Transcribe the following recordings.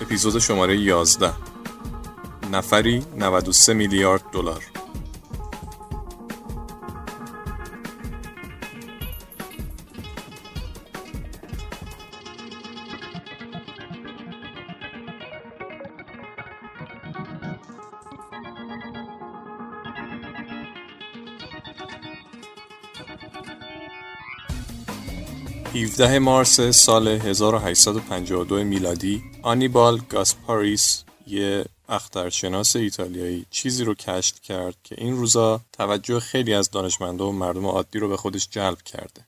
اپیزود شماره 11 نفری 93 میلیارد دلار. 17 مارس سال 1852 میلادی آنیبال گاسپاریس یه اخترشناس ایتالیایی چیزی رو کشف کرد که این روزا توجه خیلی از دانشمندا و مردم عادی رو به خودش جلب کرده.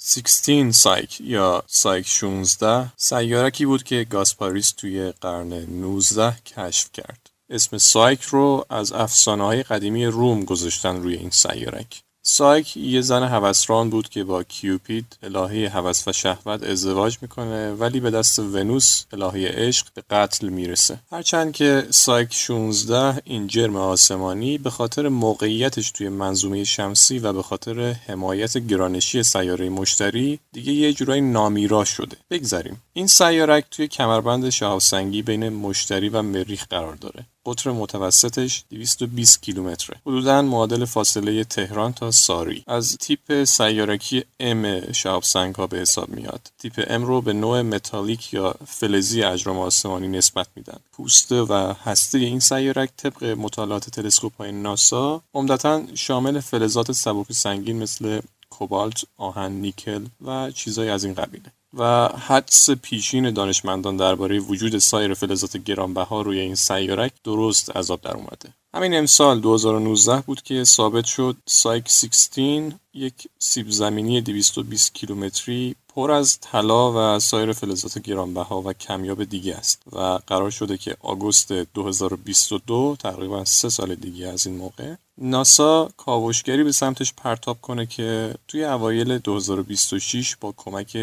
16 سایک یا سایک 16 سیارکی بود که گاسپاریس توی قرن 19 کشف کرد. اسم سایک رو از افسانه های قدیمی روم گذاشتن روی این سیارک. سایک یه زن هوسران بود که با کیوپید الهه هوس و شهوت ازدواج می‌کنه ولی به دست ونوس الهه عشق به قتل می‌رسه. هرچند که سایک 16 این جرم آسمانی به خاطر موقعیتش توی منظومه شمسی و به خاطر حمایت گرانشی سیاره مشتری دیگه یه جورایی نامیرا شده. بگذریم. این سیارک توی کمربند شهابسنگی بین مشتری و مریخ قرار داره. قطر متوسطش 220 کیلومتره. حدودا معادل فاصله تهران تا ساری. از تیپ سیارکی M شهاب سنگ ها به حساب میاد. تیپ M رو به نوع متالیک یا فلزی اجرام آسمانی نسبت میدن. پوسته و هسته این سیارک طبق مطالعات تلسکوپ های ناسا عمدتا شامل فلزات سبک سنگین مثل کوبالت، آهن، نیکل و چیزهای از این قبیله. و حدس پیشین دانشمندان درباره وجود سایر فلزات گرانبها روی این سیارک درست از آب در اومده. همین امسال 2019 بود که ثابت شد سایک 16 یک سیب زمینی 220 کیلومتری پر از طلا و سایر فلزات گرانبها و کمیاب دیگه است و قرار شده که آگوست 2022 تقریبا سه سال دیگه از این موقع ناسا کاوشگری به سمتش پرتاب کنه که توی اوایل 2026 با کمک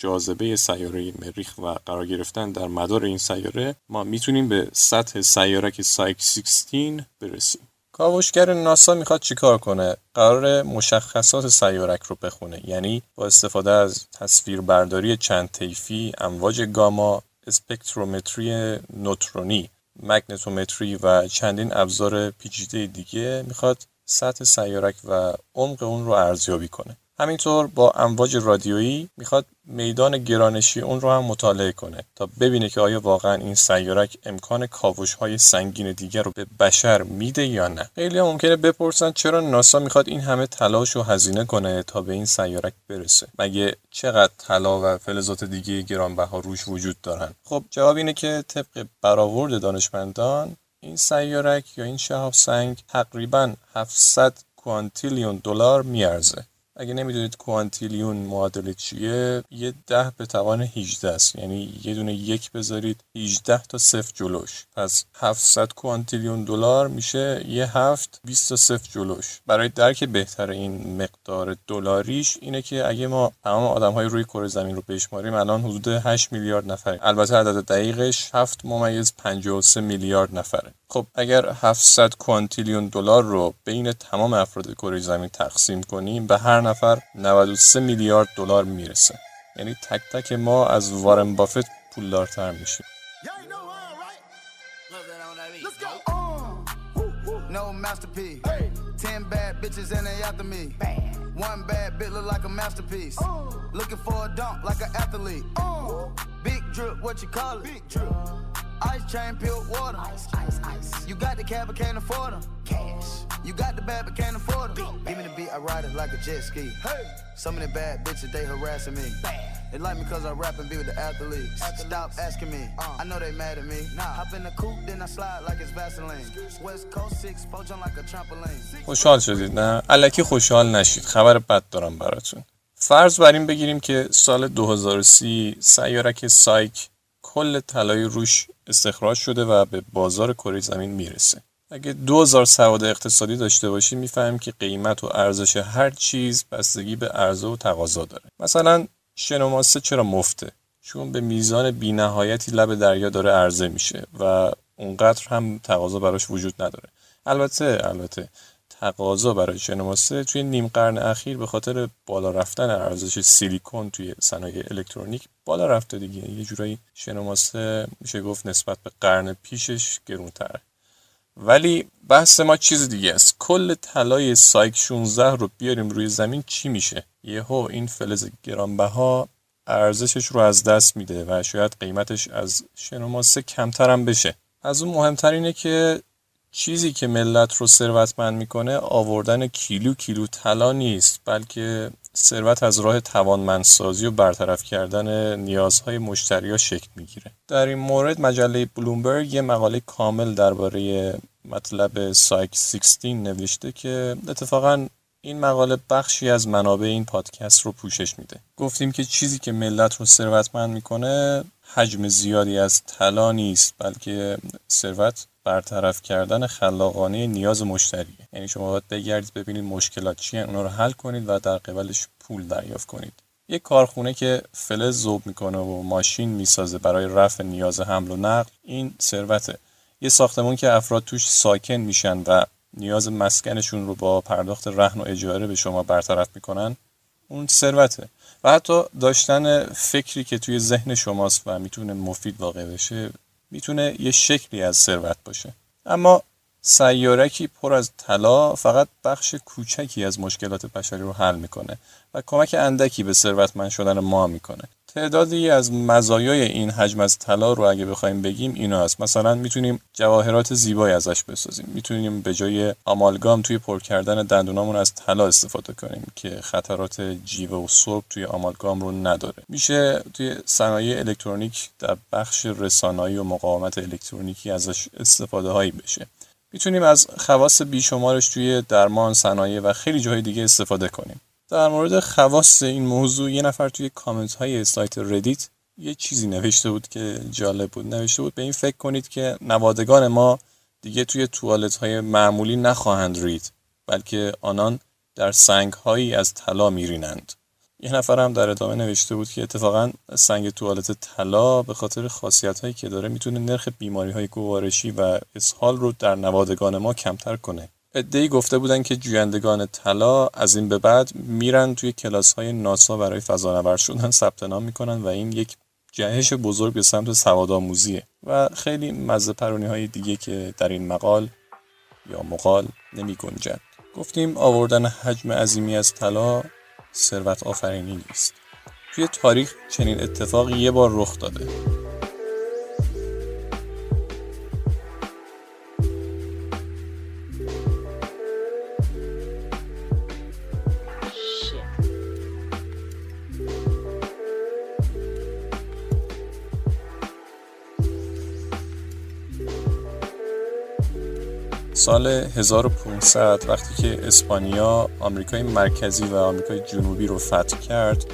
جاذبه سیاره مریخ و قرار گرفتن در مدار این سیاره ما می‌تونیم به سطح سیارک سایک 16 برسیم. کاوشگر ناسا می‌خواد چیکار کنه؟ قرار مشخصات سیارک رو بخونه یعنی با استفاده از تصویربرداری چند طیفی امواج گاما اسپکترومتری نوترونی مگنتومتری و چندین ابزار پیچیده دیگه می‌خواد سطح سیارک و عمق اون رو ارزیابی کنه. همینطور با امواج رادیویی می‌خواد میدان گرانشی اون رو هم مطالعه کنه تا ببینه که آیا واقعا این سیارک امکان کاوش های سنگین دیگر رو به بشر میده یا نه. خیلی هم ممکنه بپرسن چرا ناسا می‌خواد این همه تلاش و هزینه کنه تا به این سیارک برسه؟ مگه چقدر طلا و فلزات دیگه گرانبها روش وجود دارن؟ خب جواب اینه که طبق برآورد دانشمندان این سیارک یا این شهاب سنگ تقریبا 700 کوانتیلیون دلار میارزه. اگه نمی‌دونید کوانتیلیون معادل چیه یه ده به توان 18 است. یعنی یه دونه یک بذارید 18 تا صفر جلوش. پس 700 کوانتیلیون دلار میشه یه هفت 20 تا صفر جلوش. برای درک بهتر این مقدار دلاریش اینه که اگه ما تمام آدم های روی کره زمین رو بشماریم الان حدود 8 میلیارد نفر البته عدد دقیقش 7 ممیز 53 میلیارد نفره. خب اگر 700 کوانتیلیون دلار رو بین تمام افراد کره زمین تقسیم کنیم به هر نفر 93 میلیارد دلار می‌رسه یعنی تک تک ما از وارن بافت پولدارتر میشیم No masterpiece. Hey. Ten bad bitches and they after me. Bam. One bad bitch look like a masterpiece. Uh. Looking for a dunk like an athlete. Uh. Big drip, what you call it? Big drip. Ice chain, pure water. Ice, ice, ice. You got the cab, but can't afford them. Cash. You got the bad, but can't afford them. Give me the beat, I ride it like a jet ski. Hey. Some of the bad bitches, they harassing me. Bad. They like me cause I rap and be with the athletes. athletes. Stop asking me. Uh. I know they mad at me. Nah. Hop in the coupe, then I slide like it's Vaseline. West Coast 6, poach on like a trampoline. خوشحال شدید نه؟ الکی خوشحال نشید. خبر بد دارم براتون. فرض بر این بگیریم که سال 2030 سیارک سایک کل طلای روش استخراج شده و به بازار کره زمین می‌رسه. اگه 2000 سواد اقتصادی داشته باشیم می‌فهمیم که قیمت و ارزش هر چیز بستگی به عرضه و تقاضا داره. مثلا شنوماسه چرا مفته؟ چون به میزان بینهایتی لب دریا داره عرضه میشه و اونقدر هم تقاضا براش وجود نداره. البته البته تقاضا برای شنوماسه توی نیم قرن اخیر به خاطر بالا رفتن ارزش سیلیکون توی صنایع الکترونیک بالا رفته دیگه. یه جورایی شنوماسه میشه گفت نسبت به قرن پیشش گرونتره. ولی بحث ما چیز دیگه است. کل طلای سایک 16 رو بیاریم روی زمین چی میشه؟ یهو این فلز گرانبها ارزشش رو از دست میده و شاید قیمتش از شنوماسه کمتر هم بشه. از اون مهمتر اینه که چیزی که ملت رو ثروتمند می‌کنه آوردن کیلو کیلو طلا نیست بلکه ثروت از راه توانمندسازی و برطرف کردن نیازهای مشتریا شکل می‌گیره. در این مورد مجله بلومبرگ یه مقاله کامل درباره مطلب سایک 16 نوشته که اتفاقا این مقاله بخشی از منابع این پادکست رو پوشش میده. گفتیم که چیزی که ملت رو ثروتمند می‌کنه حجم زیادی از طلا نیست بلکه ثروت برطرف کردن خلاقانه نیاز مشتریه یعنی شما باید بگردید ببینید مشکلات چیه اونا رو حل کنید و در قبلش پول دریافت کنید. یک کارخونه که فلز ذوب می‌کنه و ماشین می‌سازه برای رفع نیاز حمل و نقل این ثروته. یه ساختمون که افراد توش ساکن میشن و نیاز مسکنشون رو با پرداخت رهن و اجاره به شما برطرف می‌کنن اون ثروته. و حتی داشتن فکری که توی ذهن شماست و می‌تونه مفید واقع بشه می‌تونه یه شکلی از ثروت باشه. اما سیارکی پر از طلا فقط بخش کوچکی از مشکلات بشری رو حل می‌کنه و کمک اندکی به ثروتمند شدن ما می‌کنه. تعدادی از مزایای این حجم از طلا رو اگه بخوایم بگیم اینا هست. مثلا می‌تونیم جواهرات زیبایی ازش بسازیم. می‌تونیم به جای آمالگام توی پر کردن دندونامون از طلا استفاده کنیم که خطرات جیوه و سرب توی آمالگام رو نداره. میشه توی صنایع الکترونیک در بخش رسانایی و مقاومت الکترونیکی ازش استفاده هایی بشه. می‌تونیم از خواص بیشمارش توی درمان صنایع و خیلی جاهای دیگه استفاده کنیم. در مورد خواص این موضوع یه نفر توی کامنت های سایت ردیت یه چیزی نوشته بود که جالب بود. نوشته بود به این فکر کنید که نوادگان ما دیگه توی توالت های معمولی نخواهند رید بلکه آنان در سنگ هایی از طلا میرینند. یه نفر هم در ادامه نوشته بود که اتفاقا سنگ توالت طلا به خاطر خاصیت هایی که داره می‌تونه نرخ بیماری های گوارشی و اسهال رو در نوادگان ما کمتر کنه. ادهی گفته بودن که جویندگان طلا از این به بعد میرن توی کلاس های ناسا برای فضانورد شدن ثبت نام می‌کنن و این یک جهش بزرگ به سمت سوادآموزیه. و خیلی مزه پرونی های دیگه که در این مقال یا مقال نمی گنجد. گفتیم آوردن حجم عظیمی از طلا ثروت آفرینی نیست. توی تاریخ چنین اتفاقی یه بار رخ داده. سال 1500 وقتی که اسپانیا آمریکای مرکزی و آمریکای جنوبی رو فتح کرد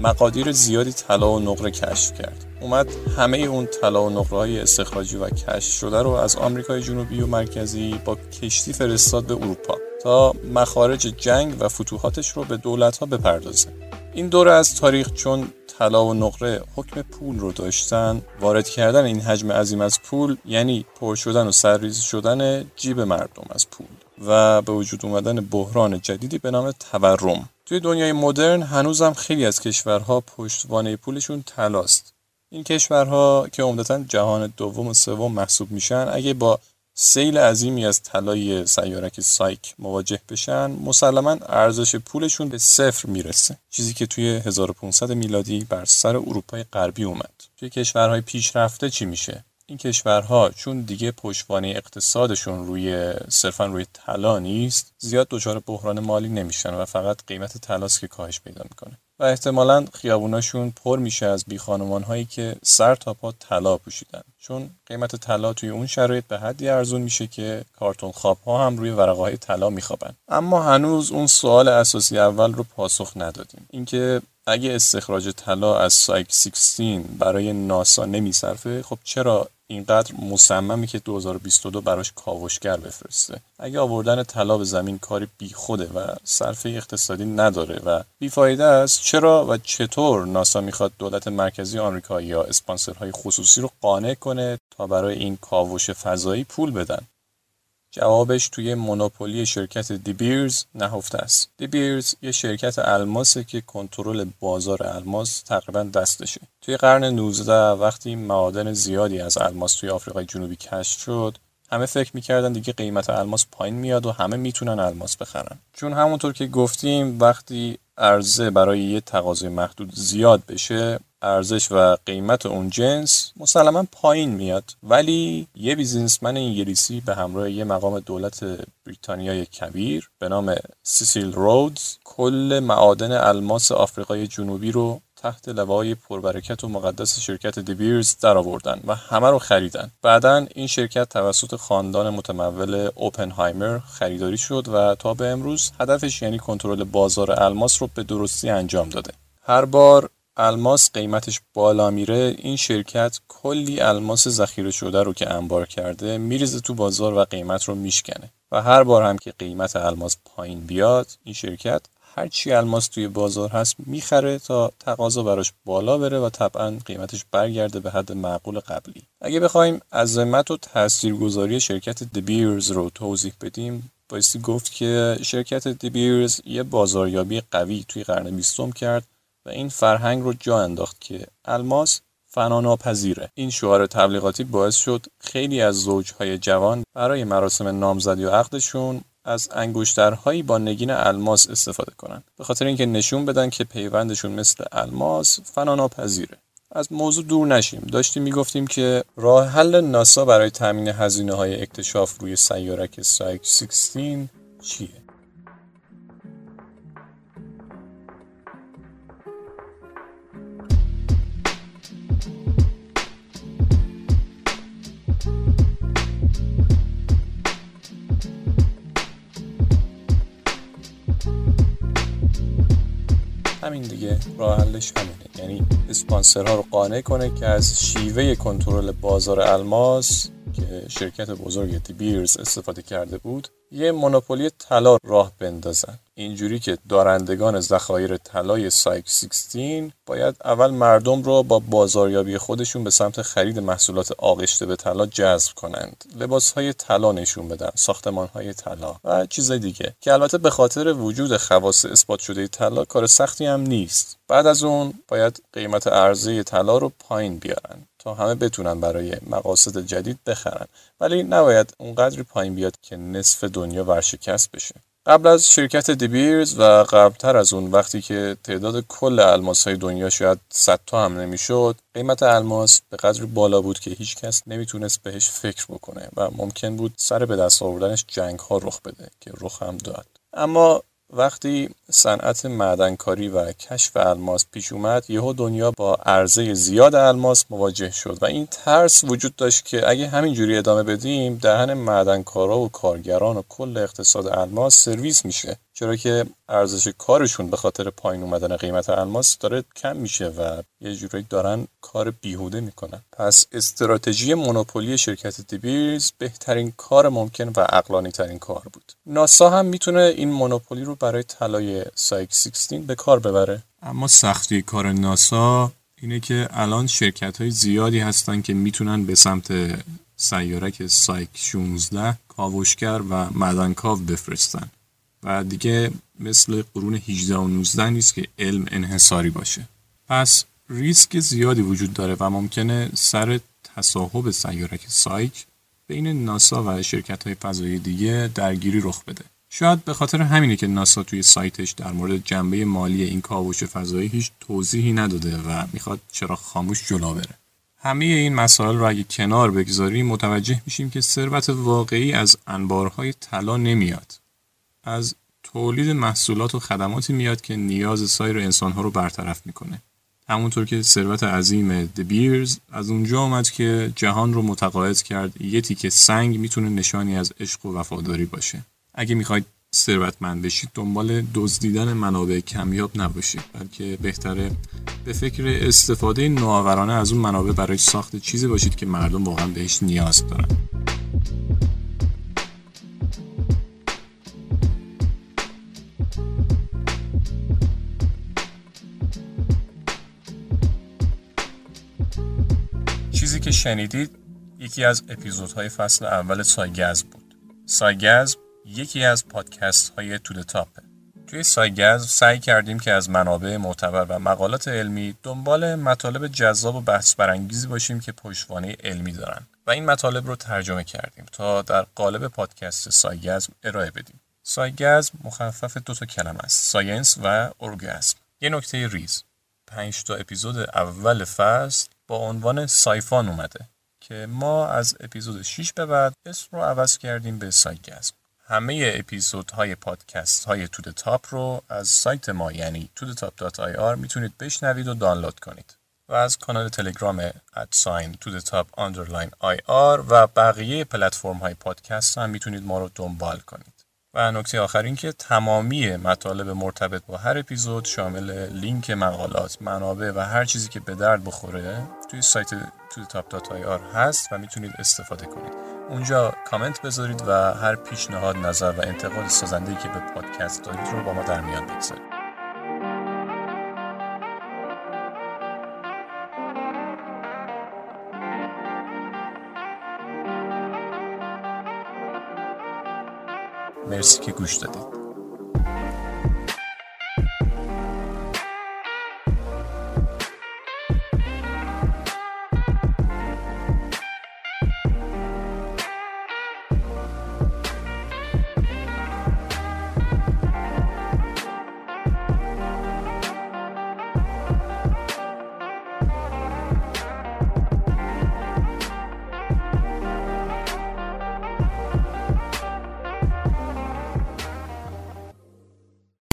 مقادیر زیادی طلا و نقره کشف کرد. اومد همه اون طلا و نقره های استخراجی و کشف شده رو از آمریکای جنوبی و مرکزی با کشتی فرستاد به اروپا تا مخارج جنگ و فتوحاتش رو به دولت ها بپردازه. این دوره از تاریخ چون طلا و نقره حکم پول رو داشتن وارد کردن این حجم عظیم از پول یعنی پر شدن و سرریز شدن جیب مردم از پول و به وجود اومدن بحران جدیدی به نام تورم. توی دنیای مدرن هنوزم خیلی از کشورها پشتوانه پولشون طلاست. این کشورها که عمدتا جهان دوم و سوم محسوب میشن اگه با سیل عظیمی از طلای سیارک سایک مواجه بشن مسلما ارزش پولشون به صفر می‌رسه. چیزی که توی 1500 میلادی بر سر اروپای غربی اومد. توی کشورهای پیشرفته چی میشه؟ این کشورها چون دیگه پشتوانه اقتصادشون روی صرفا روی طلا نیست زیاد دچار بحران مالی نمیشن و فقط قیمت طلاست که کاهش پیدا می‌کنه. و احتمالا خیابوناشون پر میشه از بی خانمان هایی که سر تا پا طلا پوشیدن. چون قیمت طلا توی اون شرایط به حدی ارزون میشه که کارتون خواب ها هم روی ورقه های طلا میخوابن. اما هنوز اون سوال اساسی اول رو پاسخ ندادیم. اینکه اگه استخراج طلا از سایک 16 برای ناسا نمیصرفه خب چرا اینقدر مصممی که 2022 براش کاوشگر بفرسته. اگه آوردن طلا به زمین کاری بیخوده و صرفه اقتصادی نداره و بیفایده است چرا و چطور ناسا می‌خواد دولت مرکزی آمریکا یا اسپانسرهای خصوصی رو قانع کنه تا برای این کاوش فضایی پول بدن؟ جوابش توی مونوپولی شرکت دیبیرز نهفته است. دیبیرز یه شرکت الماسه که کنترل بازار الماس تقریبا دستشه. توی قرن 19 وقتی معادن زیادی از الماس توی آفریقای جنوبی کشف شد، همه فکر می‌کردن دیگه قیمت الماس پایین میاد و همه می‌تونن الماس بخرن. چون همونطور که گفتیم وقتی عرضه برای یه تقاضای محدود زیاد بشه ارزش و قیمت اون جنس مسلما پایین میاد. ولی یه بیزینسمن انگلیسی به همراه یه مقام دولت بریتانیای کبیر به نام سیسیل رودز کل معادن الماس آفریقای جنوبی رو تحت لوای پربرکت و مقدس شرکت دیبیرز در آوردن و همه رو خریدن. بعدا این شرکت توسط خاندان متمول اوپنهایمر خریداری شد و تا به امروز هدفش یعنی کنترل بازار الماس رو به درستی انجام داده. هر بار الماس قیمتش بالا میره این شرکت کلی الماس ذخیره شده رو که انبار کرده میریزه تو بازار و قیمت رو میشکنه. و هر بار هم که قیمت الماس پایین بیاد این شرکت هر چی الماس توی بازار هست می‌خره تا تقاضا براش بالا بره و طبعا قیمتش برگرده به حد معقول قبلی. اگه بخوایم عظمت و تاثیرگذاری شرکت دبیرز رو توضیح بدیم بایستی گفت که شرکت دبیرز یه بازاریابی قوی توی قرن بیستم کرد و این فرهنگ رو جا انداخت که الماس فناناپذیره. این شعار تبلیغاتی باعث شد خیلی از زوجهای جوان برای مراسم نامزدی و عقدشون از انگشترهایی با نگین الماس استفاده کنند. به خاطر اینکه نشون بدن که پیوندشون مثل الماس فناناپذیره. از موضوع دور نشیم. داشتیم می‌گفتیم که راه حل ناسا برای تامین هزینه های اکتشاف روی سیارک سایک 16 چیه؟ همین دیگه راه حلش همینه. یعنی اسپانسرها رو قانع کنه که از شیوه کنترل بازار الماس که شرکت بزرگ بیرز استفاده کرده بود یه مونوپولی طلا راه بندازن. اینجوری که دارندگان ذخایر طلای سایک 16 باید اول مردم رو با بازاریابی خودشون به سمت خرید محصولات آغشته به طلا جذب کنند. لباس های طلا نشون بدن ساختمان های طلا و چیز دیگه. که البته به خاطر وجود خواص اثبات شده طلا کار سختی هم نیست. بعد از اون باید قیمت ارزی طلا رو پایین بیارن تا همه بتونن برای مقاصد جدید بخرن. ولی نباید اونقدری پایین بیاد که نصف دنیا ورشکست بشه. قبل از شرکت دیبیرز و قبلتر از اون وقتی که تعداد کل الماس های دنیا شاید 100 تا هم نمی‌شد قیمت الماس به قدری بالا بود که هیچ کس نمی‌تونست بهش فکر بکنه و ممکن بود سر به دست آوردنش جنگ ها رخ بده که رخ هم داد. اما وقتی صنعت معدنکاری و کشف الماس پیش اومد یهو دنیا با عرضه زیاد الماس مواجه شد و این ترس وجود داشت که اگه همینجوری ادامه بدیم دهن معدنکارا و کارگران و کل اقتصاد الماس سرویس میشه. چرا که ارزش کارشون به خاطر پایین اومدن قیمت الماس داره کم میشه و یه جورایی دارن کار بیهوده می‌کنن. پس استراتژی مونوپولی شرکت دیبیرز بهترین کار ممکن و عقلانی ترین کار بود. ناسا هم می‌تونه این مونوپولی رو برای طلای سایک 16 به کار ببره. اما سختی کار ناسا اینه که الان شرکت های زیادی هستن که می‌تونن به سمت سیارک سایک 16 کاوشگر و مدنکاو بفرستن. و دیگه مثل قرون 18 و 19 نیست که علم انحصاری باشه. پس ریسک زیادی وجود داره و ممکنه سر تصاحب سیارک سایک بین ناسا و شرکت های فضایی دیگه درگیری رخ بده. شاید به خاطر همینه که ناسا توی سایتش در مورد جنبه مالی این کاوش فضایی هیچ توضیحی نداده و می‌خواد چرا خاموش جلو بره. همه این مسائل رو اگه کنار بگذاریم متوجه میشیم که ثروت واقعی از انبارهای طلا نمیاد. از تولید محصولات و خدماتی میاد که نیاز سایر انسانها رو برطرف می‌کنه. همونطور که ثروت عظیم دبیرز از اونجا آمد که جهان رو متقاعد کرد. یه تیکه سنگ می‌تونه نشانی از عشق و وفاداری باشه. اگه می‌خواید ثروتمند بشید دنبال دزدیدن منابع کمیاب نباشید بلکه بهتره به فکر استفاده نوآورانه از اون منابع برای ساخت چیزی باشید که مردم واقعا بهش نیاز دارن. که شنیدید یکی از اپیزودهای فصل اول سایگزم بود. سایگزم یکی از پادکست های تو تاپه توی سایگزم سعی کردیم که از منابع معتبر و مقالات علمی دنبال مطالب جذاب و بحث برانگیزی باشیم که پشتوانه علمی دارن. و این مطالب رو ترجمه کردیم تا در قالب پادکست سایگزم ارائه بدیم. سایگزم مخفف دو تا کلمه است science و ارگزم یه نکته ریز پنج تا اپیزود اول فصل با عنوان سایفان اومده که ما از اپیزود 6 به بعد اسم رو عوض کردیم به سایگزم. همه اپیزودهای پادکست های تو تاپ رو از سایت ما یعنی tudetop.ir می‌تونید بشنوید و دانلود کنید. و از کانال تلگرام at sign underline IR و بقیه پلتفرم های پادکست هم می‌تونید ما رو دنبال کنید. و نکته آخر این که تمامی مطالب مرتبط با هر اپیزود شامل لینک مقالات، منابع و هر چیزی که به درد بخوره توی سایت tudetop.ir هست و می‌تونید استفاده کنید. اونجا کامنت بذارید و هر پیشنهاد، نظر و انتقاد سازنده‌ای که به پادکست دارید رو با ما در میان بگذارید. مرسی که گوش دادید